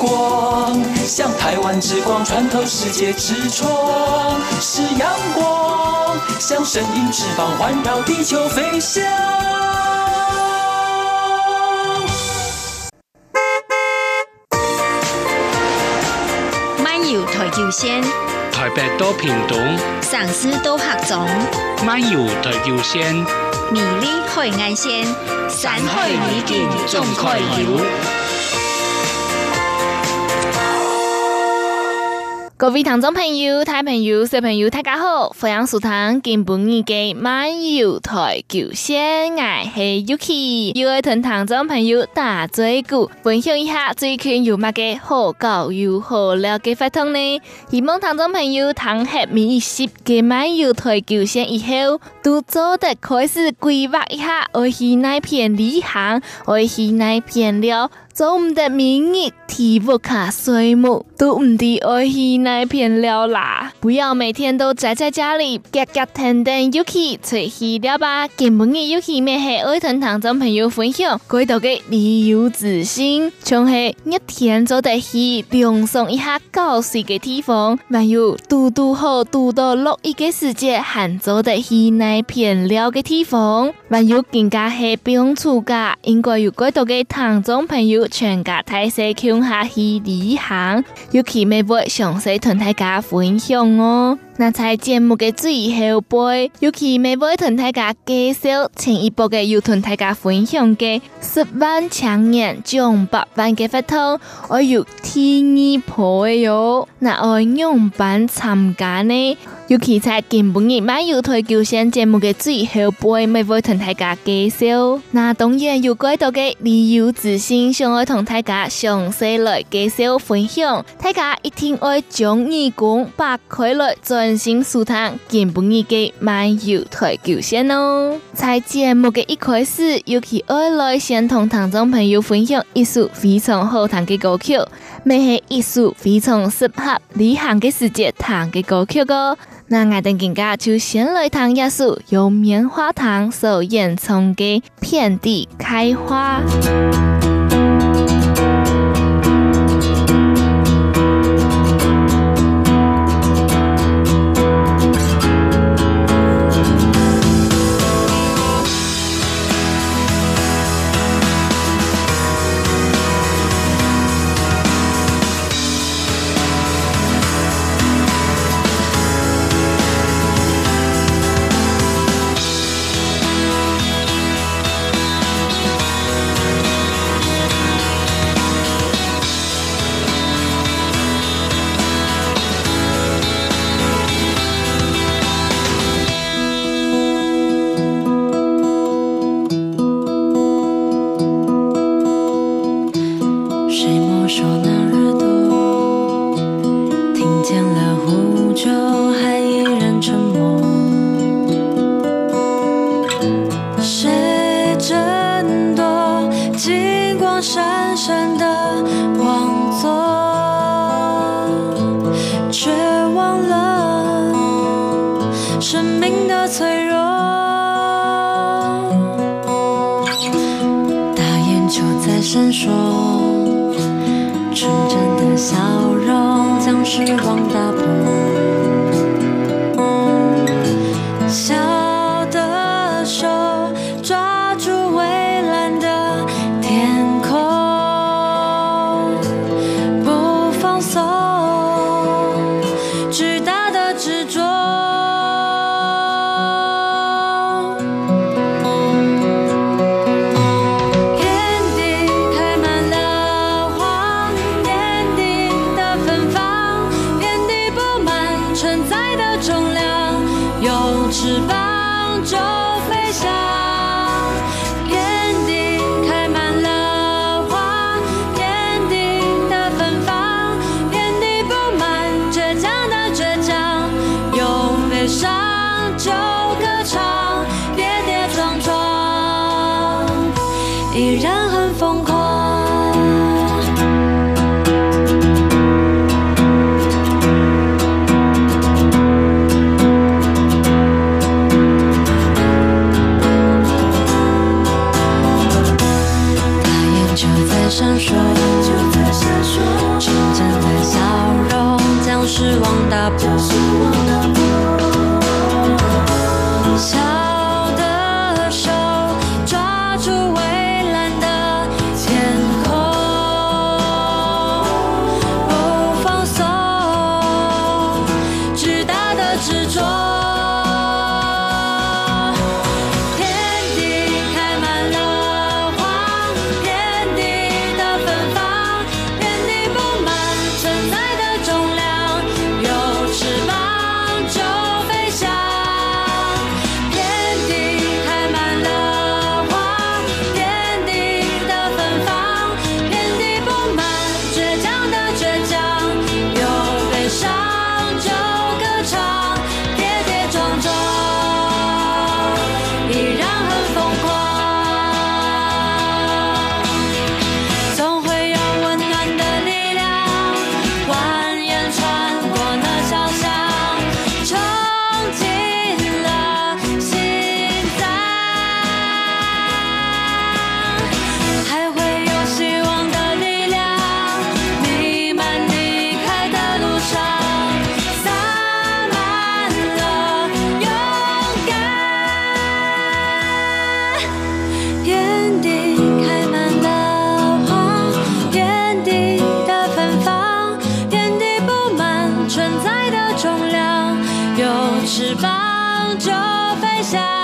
光，像台湾之光穿透世界之窗，是阳光，像神鹰翅膀环绕地球飞翔。漫游台球线，台北到屏东，上司到合总，漫游台球线，美丽海岸线，山海美景总可游。各位听众朋友、大朋友、小朋友，大家好！欢迎收听今晡日嘅漫游台球线，我是 Yuki，又爱同听众朋友打嘴鼓，分享一下最近有乜嘅好搞又好料嘅活动呢？希望听众朋友听下每一集嘅漫游台球线以后，都做得开始规划一下，我去哪片旅行，我去哪片了。做唔得明日体育卡水母都唔得爱去那片了啦！不要每天都宅在家里，夹夹腾腾又去出去了吧？今晡日又去咩？系爱同听众朋友分享轨道嘅旅游资讯，像系一天做得去凉爽一下高水嘅地方，还有嘟嘟好嘟到落雨嘅时节，还做得去那片了嘅地方，还有更加系不用出假，应该有轨道嘅听众朋友。全家大细共下去旅行，尤其每位详细同大家分享哦。那在节目嘅最后杯，尤其每位同大家介绍，前一步嘅要同大家分享嘅十万青年奖百万嘅活动，我有第二波哟。那我用办参加呢？尤其在今晡日漫游台球线节目嘅最后背，每位同大家介绍。那当然有轨道嘅旅游资讯，想要同大家详细来介绍分享。大家一定要将耳光打开来，专心收听今晡日嘅漫游台球线哦。在节目嘅一开始，尤其爱来先同听众朋友分享一首非常好听嘅歌曲，咩系一首非常适合旅行嘅时节听嘅歌曲个。那我等更加就先来听一首由棉花糖所演唱的《遍地开花》。就在闪烁纯真的笑容，将时光打破。着飞翔。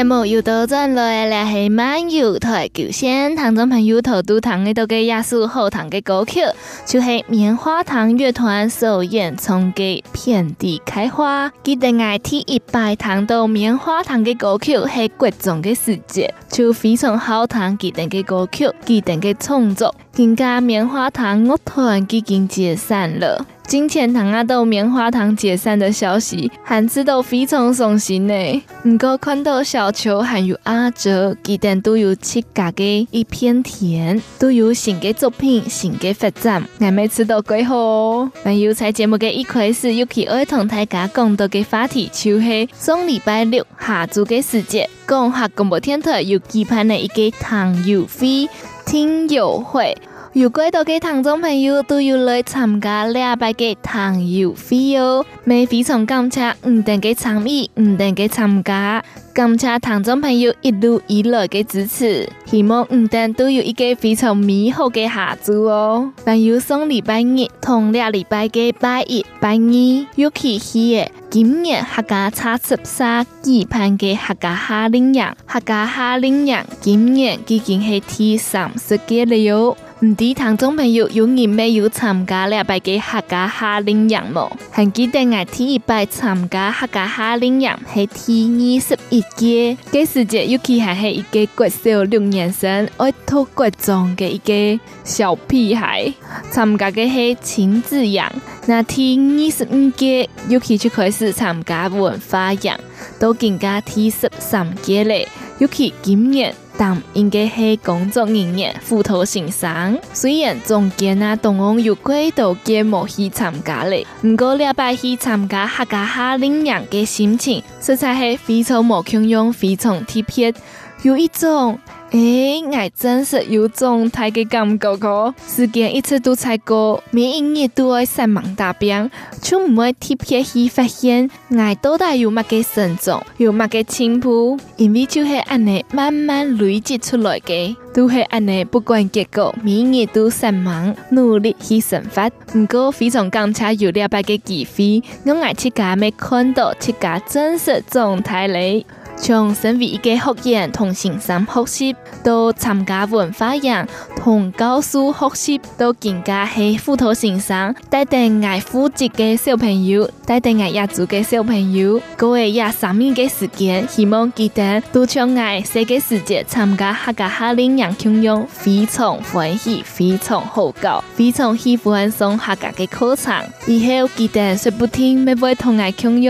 节目又到转来了，是漫游台九线，听众朋友头都听得到嘅亚叔好听嘅歌曲，就是棉花糖乐团首演唱嘅《遍地开花》。记得爱听一百听到棉花糖嘅歌曲，系各种嘅世界，就非常好听。记得嘅歌曲，记得嘅创作，更加棉花糖乐团已经解散了。今天听到棉花糖解散的消息，汉子都非常伤心呢。不过看到小球还有阿哲，他们都有自家的一片天，都有新的作品、新的发展，我每次都归好哦。还有在节目的一开始，又去爱同大家讲到的话题，就是上礼拜六下昼的时节，讲下广播电台又举办了一个糖友会、听友会。有几多个听众朋友都有来参加礼拜嘅听友会哦，咪非常感谢唔同嘅参与，唔同嘅参加，感谢听众朋友一路以来嘅支持，希望唔同都有一个非常美好嘅下昼哦。朋友送礼拜日同两礼拜嘅拜一、拜二又去去，今年客家茶十三举办嘅客家夏令营，客家夏令营今年已经系第三十届了哟。唔知听众朋友有人没有参加礼拜嘅客家夏令营冇？还记得我第一摆参加客家夏令营系第二十一届，嗰时节尤其还系一个国小六年生爱脱国装嘅一个小屁孩，参加嘅系亲子营。那第二十五届尤其就开始参加文化营，都更加第十三届嘞，尤其今年。但应该是工作人员斧头先生，虽然中间啊，同样有几多节目去参加嘞，不过礼拜去参加客家夏令营嘅心情，实在是非常冇强用，非常特别，有一种。诶、欸，我真是有种太嘅感觉个，时间一直都才过，每一日都会上网打拼，就唔会特别去发现我到底有乜嘅成长，有乜嘅进步，因为就系安尼慢慢累积出来嘅，都系安尼不管结果，每一日都上忙努力去生活。唔过非常感谢有礼拜嘅机会，我爱自家没看到自家真实状态嘞。从身为一个学员同先生学习，到参加文化营同教书学习，到更加系辅导先生带领爱负责嘅小朋友，带领爱亚洲嘅小朋友，各位廿三年嘅时间，希望记得都将爱世界世界参加客家夏令营，庆祝非常欢喜，非常好教，非常喜欢上客家嘅课程。以后记得说不听，咪会同爱庆祝，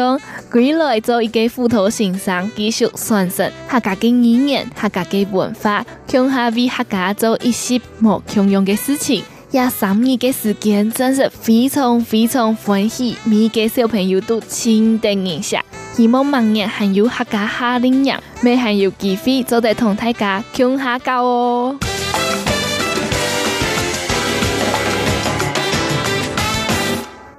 归来做一个斧头先生，继续传承客家的语言、客家的文化，共下为客家做一些莫共用的事情。廿三年嘅时间，真是非常非常欢喜，每个小朋友都亲得印象。希望明年还有客家夏令营，未还有机会做得同大家共下教哦。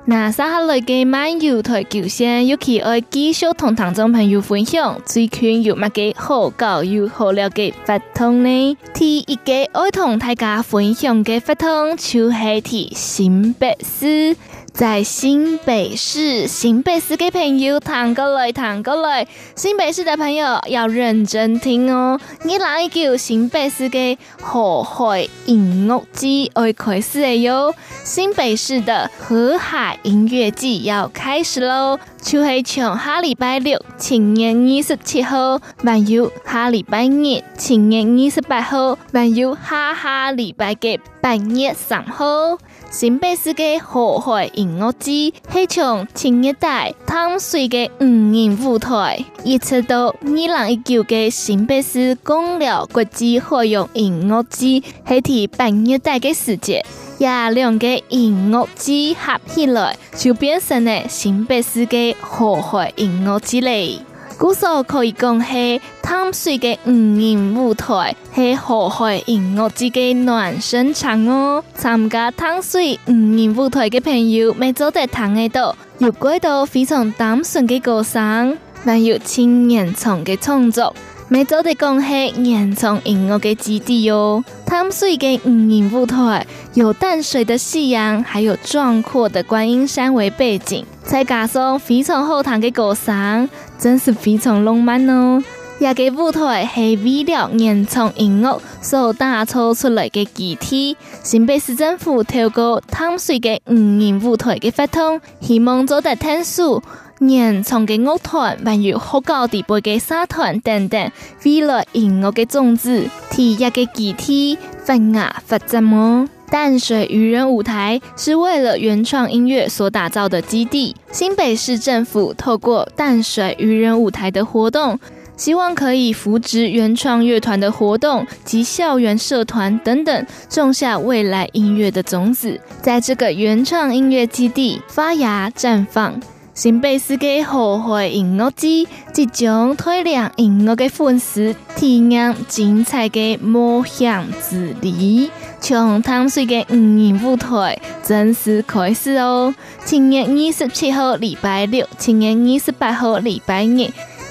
那三下来嘅漫游台球线，尤其爱继续同听众朋友分享最近有乜嘅好搞又好料嘅法通呢？第一个爱同大家分享嘅法通，就系去新白丝。在新北市，新北市的朋友弹过来，弹过来，新北市的朋友要认真听哦。你来叫新北市的河海音乐季要开始了哟，新北市的河海音乐季要开始喽，就是从下礼拜六，七月二十七号，还有下礼拜日，七月二十八号，还有下下礼拜嘅八月三号。新北市的河海音乐季系从前一代淡水的五人舞台，一直到二零一九嘅新北市贡寮国际海洋音乐季，系第八一代嘅时节，廿两个音乐季合起来，就变成了新北市的河海音乐季嘞。故所可以讲系淡水嘅五人舞台，系河海音乐季嘅暖身场哦。参加淡水五人舞台嘅朋友，咪做得听得到，有几多非常单纯嘅歌声，还有青年唱嘅创作，咪做得讲系原创音乐嘅基地哟。淡水嘅五人舞台有淡水的夕阳，还有壮阔的观音山为背景，再加上非常好听嘅歌声。真是非常浪漫哦！也个舞台系为了原创音乐所打造出来的基地。新北市政府透过淡水的五人舞台的发动，希望做得天数原创的乐团，还有学校地背的社团等等，未来音乐的种子，替一个基地发芽发展么？淡水渔人舞台是为了原创音乐所打造的基地。新北市政府透过淡水渔人舞台的活动。希望可以扶植原创乐团的活动及校园社团等等，种下未来音乐的种子，在这个原创音乐基地发芽绽放。新北市的后会音乐节即将推亮音乐的粉丝体验精彩的梦想之旅，从淡水的五人舞台正式开始哦！七月二十七号礼拜六，七月二十八号礼拜日。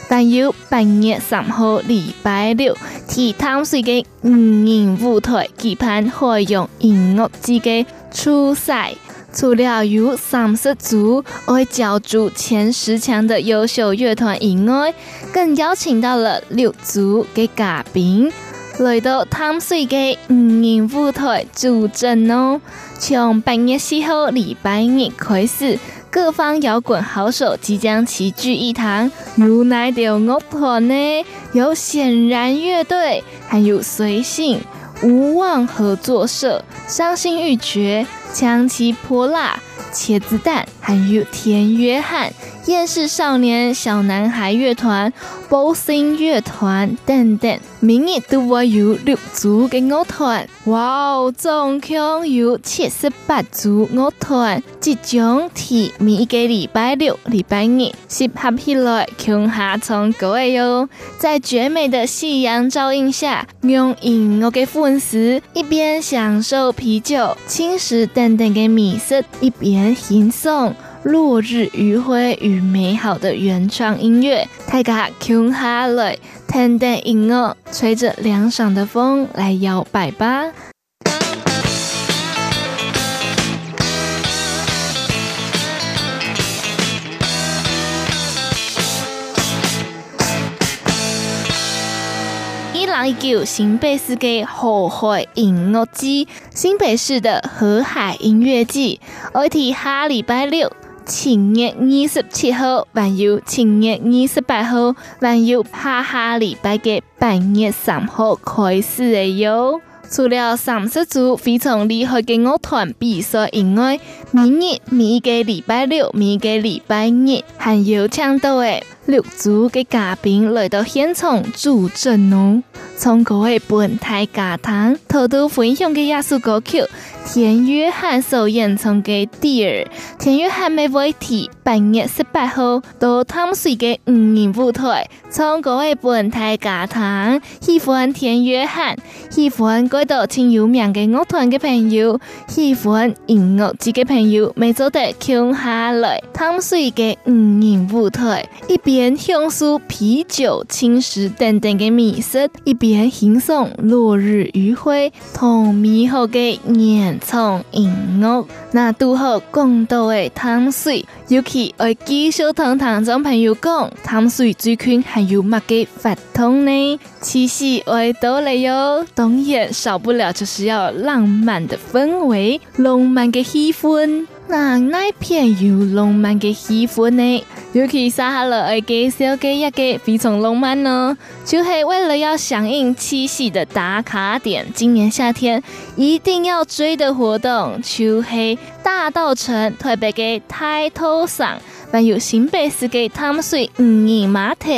还有八月三号礼拜六，替淡水的五人舞台举办海洋音乐节的初赛。除了有三十组会角逐前十强的优秀乐团以外，更邀请到了六组的嘉宾来到淡水的五人舞台助阵哦。从八月四号礼拜日开始。各方摇滚好手即将齐聚一堂，有哪条乐团呢？有显然乐队，还有随性无望合作社、伤心欲绝、枪击泼辣、茄子蛋，还有田约翰。厌世少年小男孩乐团、BOSING 乐团等等，明日都会有六组的乐团。哇哦，总共有七十八组乐团，即将提每一个礼拜六、礼拜日适合起来，共下唱歌的哟。在绝美的夕阳照映下，用音乐的粉丝一边享受啤酒、轻食等等的美食，一边欣赏。落日余晖与美好的原创音乐，大家听下来，听听音乐，吹着凉爽的风来摇摆吧。一郎一九新北市的河海音乐季，新北市的河海音乐季，我提下礼拜六。七月二十七号，还有七月二十八号，还有下下礼拜嘅八月三号开始的哟。除了三十组非常厉害嘅乐团比赛以外，明日每个礼拜六、每个礼拜日，还有抢到嘅六组嘅嘉宾来到现场助阵哦。从各位本台家堂偷偷分享嘅一首歌曲。田约翰所演唱嘅《Dear》，田约翰每位提八月十八号到淡水嘅五人舞台，从各位本台家堂喜欢田约翰，喜欢嗰度挺有名嘅乐团嘅朋友，喜欢音乐节嘅朋友，每周得共下来淡水嘅五人舞台，一边享受啤酒、轻食等等嘅美食，一边沿行送落日余晖同美好嘅年。从音乐那拄好讲到的淡水，尤其爱继续同听众朋友讲，淡水最近还有乜个活动呢？七夕爱到了哟，当然少不了就是要浪漫的氛围，浪漫的气氛。那那片有浪漫的气氛呢？尤其撒哈了爱介绍给一个非常浪漫呢，就是为了要响应七夕的打卡点，今年夏天一定要追的活动，就是大稻埕特别的太头上，还有新北市的淡水五二码头、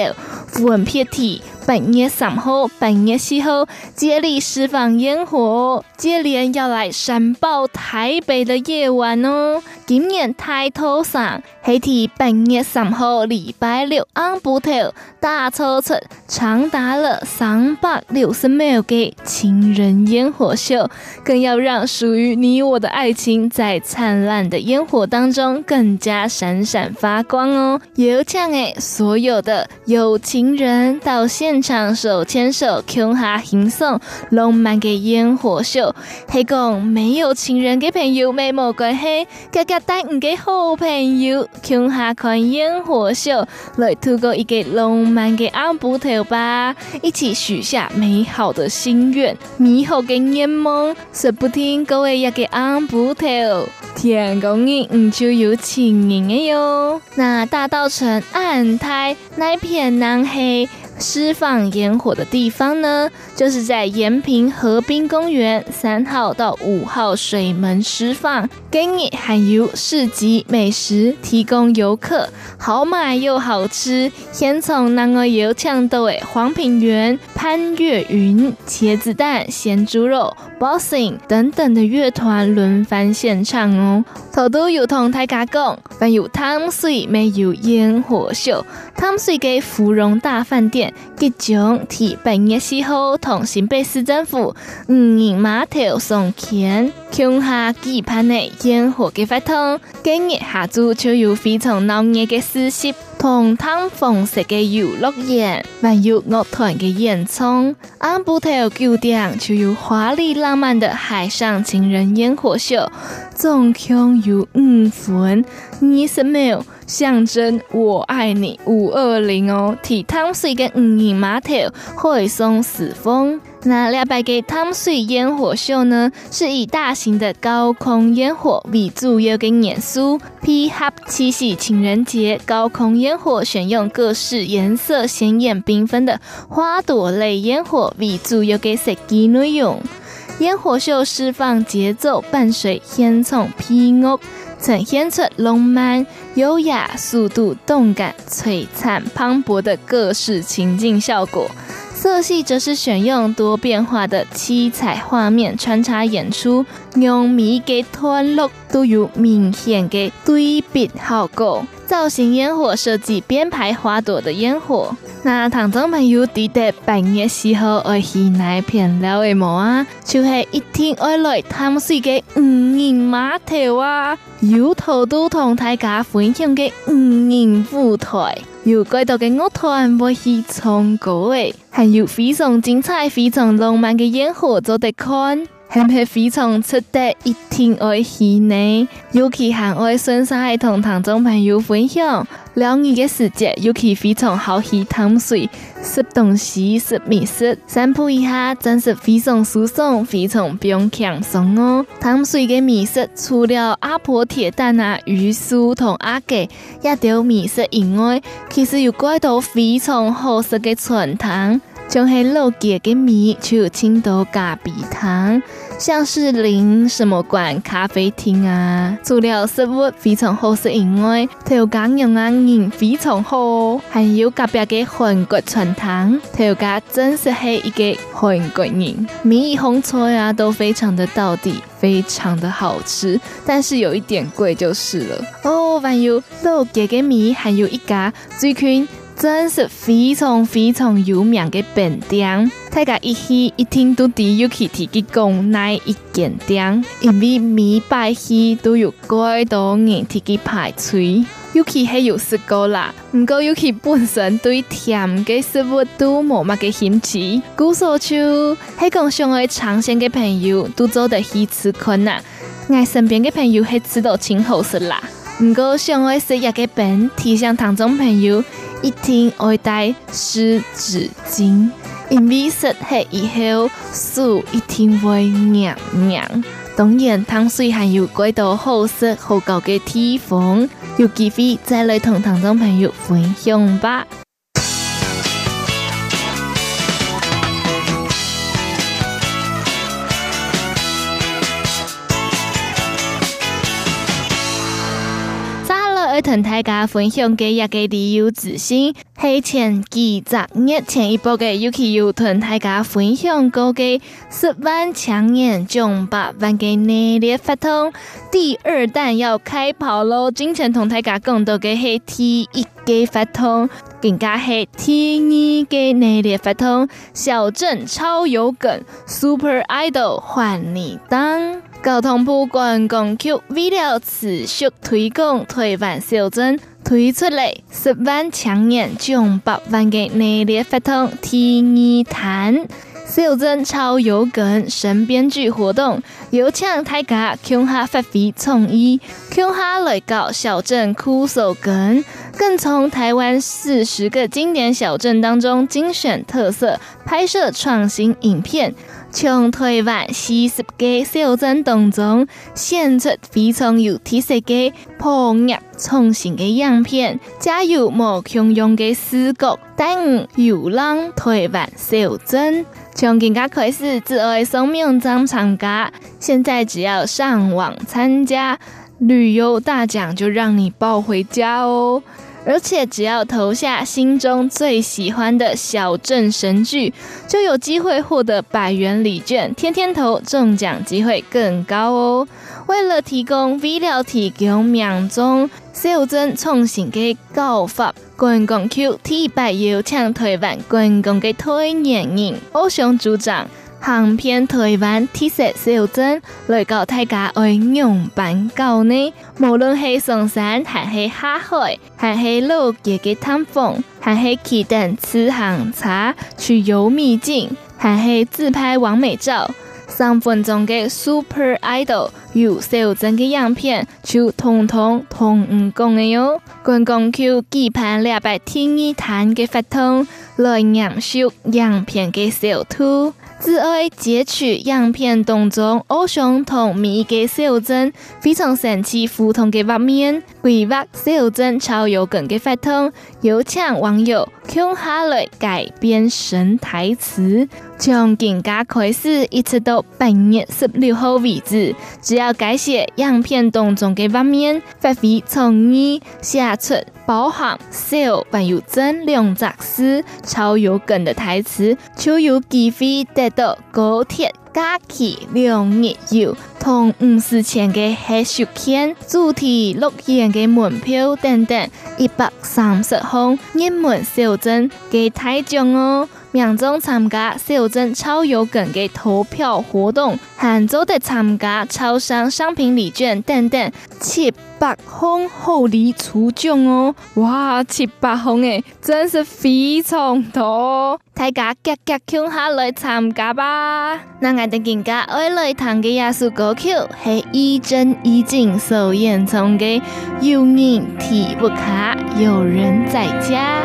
福文撇体。八月三号、八月四号接力释放烟火，接连要来闪爆台北的夜晚哦！今年太头上，黑体八月三号礼拜六安布头大抽出长达了三百六十秒的情人烟火秀，更要让属于你我的爱情在灿烂的烟火当中更加闪闪发光哦！有请诶，所有的有情人到现。现场手牵手，共下欣赏浪漫的烟火秀。还讲没有情人的朋友没冇关系，哥哥带你的好朋友共下看烟火秀，来度过一个浪漫的暗晡头吧！一起许下美好的心愿，美好的愿望，说不定各位也给暗晡头，天公爷唔就有情人的哟。那大道城安泰那片南黑。释放烟火的地方呢，就是在延平河滨公园三号到五号水门释放。给你还有市集美食提供游客，好买又好吃。先从南澳有抢到的黄品源、潘越云、茄子蛋、咸猪肉、Bossing 等等的乐团轮番献唱哦。头都有同大家讲，还有汤水没有烟火秀，汤水给芙蓉大饭店。即将提八月四号同新北市政府五人码头送钱，恐吓期盼的烟火嘅发通。今日下昼就有非常闹热的事实，同汤凤式嘅游乐园，还有乐团嘅演唱。暗晡头九点就有华丽浪漫的海上情人烟火秀，总共有五分二十秒。象征我爱你五二零哦，替汤水跟渔人码头会送四封。那两百个汤水烟火秀呢，是以大型的高空烟火为主要的元素，配合七夕情人节高空烟火，选用各式颜色鲜艳缤纷的花朵类烟火为主要的设计内容。烟火秀释放节奏，伴随烟囱霹雳。呈现出浪漫、优雅、速度、动感、璀璨、磅礴的各式情境效果。色系则是选用多变化的七彩画面穿插演出，让每一个段落都有明显的对比效果。造型烟火设计编排花朵的烟火。那听众朋友记得八月四号爱去哪片了的无啊？就是一天爱来探水的五人码头啊！有头都同大家分享的五人舞台，有几多嘅乐团会去唱歌诶，还有非常精彩、非常浪漫嘅烟火做得看。系唔系非常值得一听爱去呢？尤其系爱顺山同听众朋友分享两日嘅时节，尤其非常好去汤水，吃东西、吃美食，散步一下，真是非常舒爽，非常不用轻松哦。汤水嘅美食除了阿婆铁蛋啊、鱼酥同阿给，也有美食以外，其实有几道非常好食嘅川汤。像系老街嘅米，就有青岛咖啡汤，像是林什么馆咖啡厅啊。除了食物非常好食以外，调羹用啊人非常好，还有隔壁的韩国传汤，调羹真是系一个韩国人，米红菜啊都非常的道地，非常的好吃，但是有一点贵就是了。哦，还有老街嘅米，还有一家最近。真是非常非常有名的饼店，大家一去一听都得要去提起讲那一间店，因为每摆去都有几多人提起排队，尤其系有试过啦，唔过尤其本身对甜的食物都冇乜嘅兴趣，故所就系讲想爱尝鲜的朋友都做得去吃困难，我身边的朋友系吃到挺好食啦，唔过想爱食一个饼，提醒听众朋友。一定爱带湿纸巾，因为食黑以后手一定会黏黏。当然，糖水还有几多好食好搞的地方，有机会再来同糖糖朋友分享吧。同大家分享嘅一个旅游资讯，系前几十日前一波嘅，尤其有同大家分享过嘅十万强年奖八万嘅热烈发通，第二弹要开跑咯！今前同大家讲到嘅系 T 一嘅发通，更加系 T 二个热烈发通，小镇超有梗，Super Idol 换你当。交通部观光局为了持续推广台湾小镇，推出了十万青年奖百万的热烈发通第二弹。小镇超有梗神编剧活动，有请大家共下发挥创意，共下来搞小镇酷手梗，更从台湾四十个经典小镇当中精选特色，拍摄创新影片。从台湾四十个小镇当中选出非常有特色的破案创新的样片，加有无穷用的视觉，带你游览台湾小镇。从今家开始，只爱上名章参加，现在只要上网参加，旅游大奖就让你抱回家哦。而且只要投下心中最喜欢的小镇神剧，就有机会获得百元礼券，天天投中奖机会更高哦。为了提供为了提供民众小镇创新的搞法，观光局特别邀请台湾观光的代言人欧雄组长。行遍台湾特色小镇，来教大家爱样板搞呢。无论是上山还是下海，还是路街的探访，还是骑单自行车去游秘境，还是自拍完美照，三分钟的 Super Idol 有小镇的样片，就通通通唔讲的哟。观光区举办两百天一滩的活动，来验收样片的小图。只爱截取样片当中，偶像同每一个小镇非常神奇互动的画面，规划小镇超有梗的活动，有请网友共下来改编神台词。从今家开始，一直到八月十六号为止，只要改写样片当中的画面，发挥创意，写出包含小还有镇两只字超有梗的台词，就有机会得到高铁假期两日游同五四千的海雪片、主题乐园的门票等等一百三十项热门小镇给大奖哦。民众参加小镇超有梗的投票活动，还做得参加超商商品礼券等等七百封厚礼出奖哦！哇，七百封诶，真是非常多，大家夹夹抢下来参加吧！那我哋今家爱来弹嘅艺术歌曲系一真一景所演唱嘅《有人提不卡，有人在家》。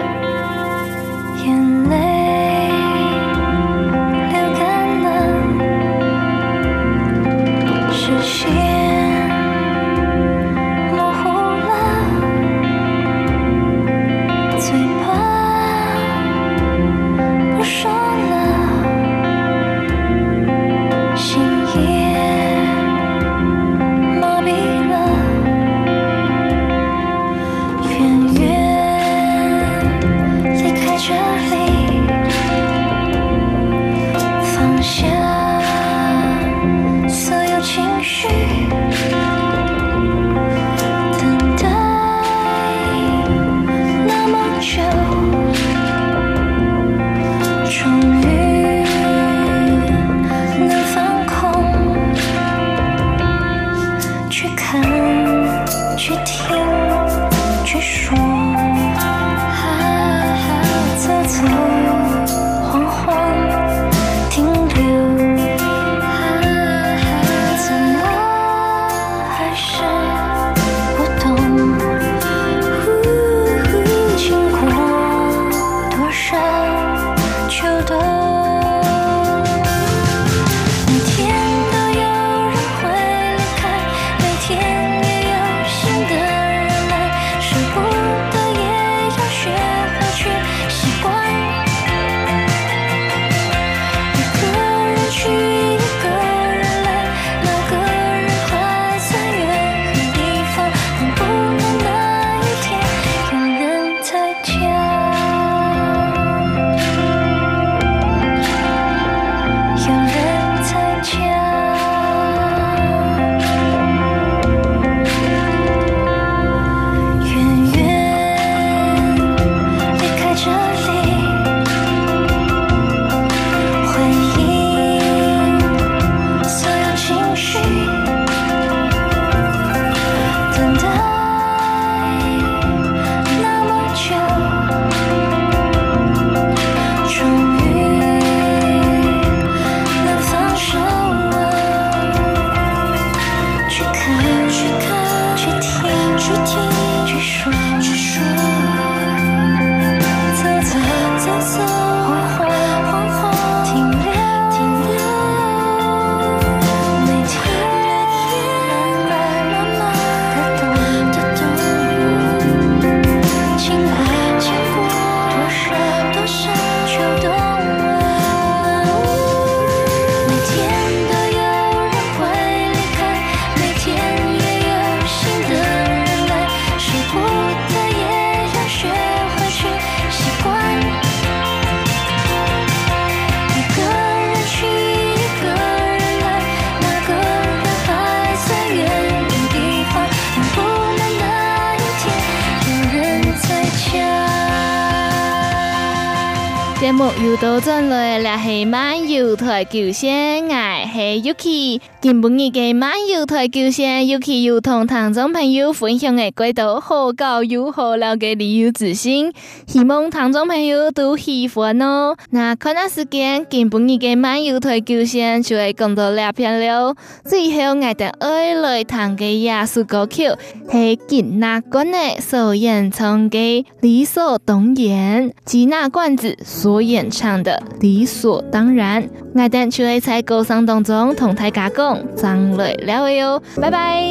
节目又到转来了，是漫游台九线，我是 Yuki。今晡日嘅漫游台九线，Yuki 又同听众朋友分享嘅几道好搞又好料嘅旅游资讯，希望听众朋友都喜欢哦。那看下时间，今晡日嘅漫游台九线就会讲到两片了。最后我哋爱来弹嘅艺术歌曲，系吉纳管嘅所演唱嘅理所当然，吉纳管子所演唱的理所当然。我哋就会在高山当中同大家讲。张磊了位哟，拜拜。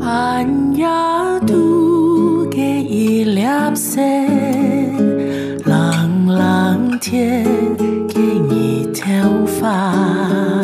寒夜独给一粒色，朗朗天给一条发。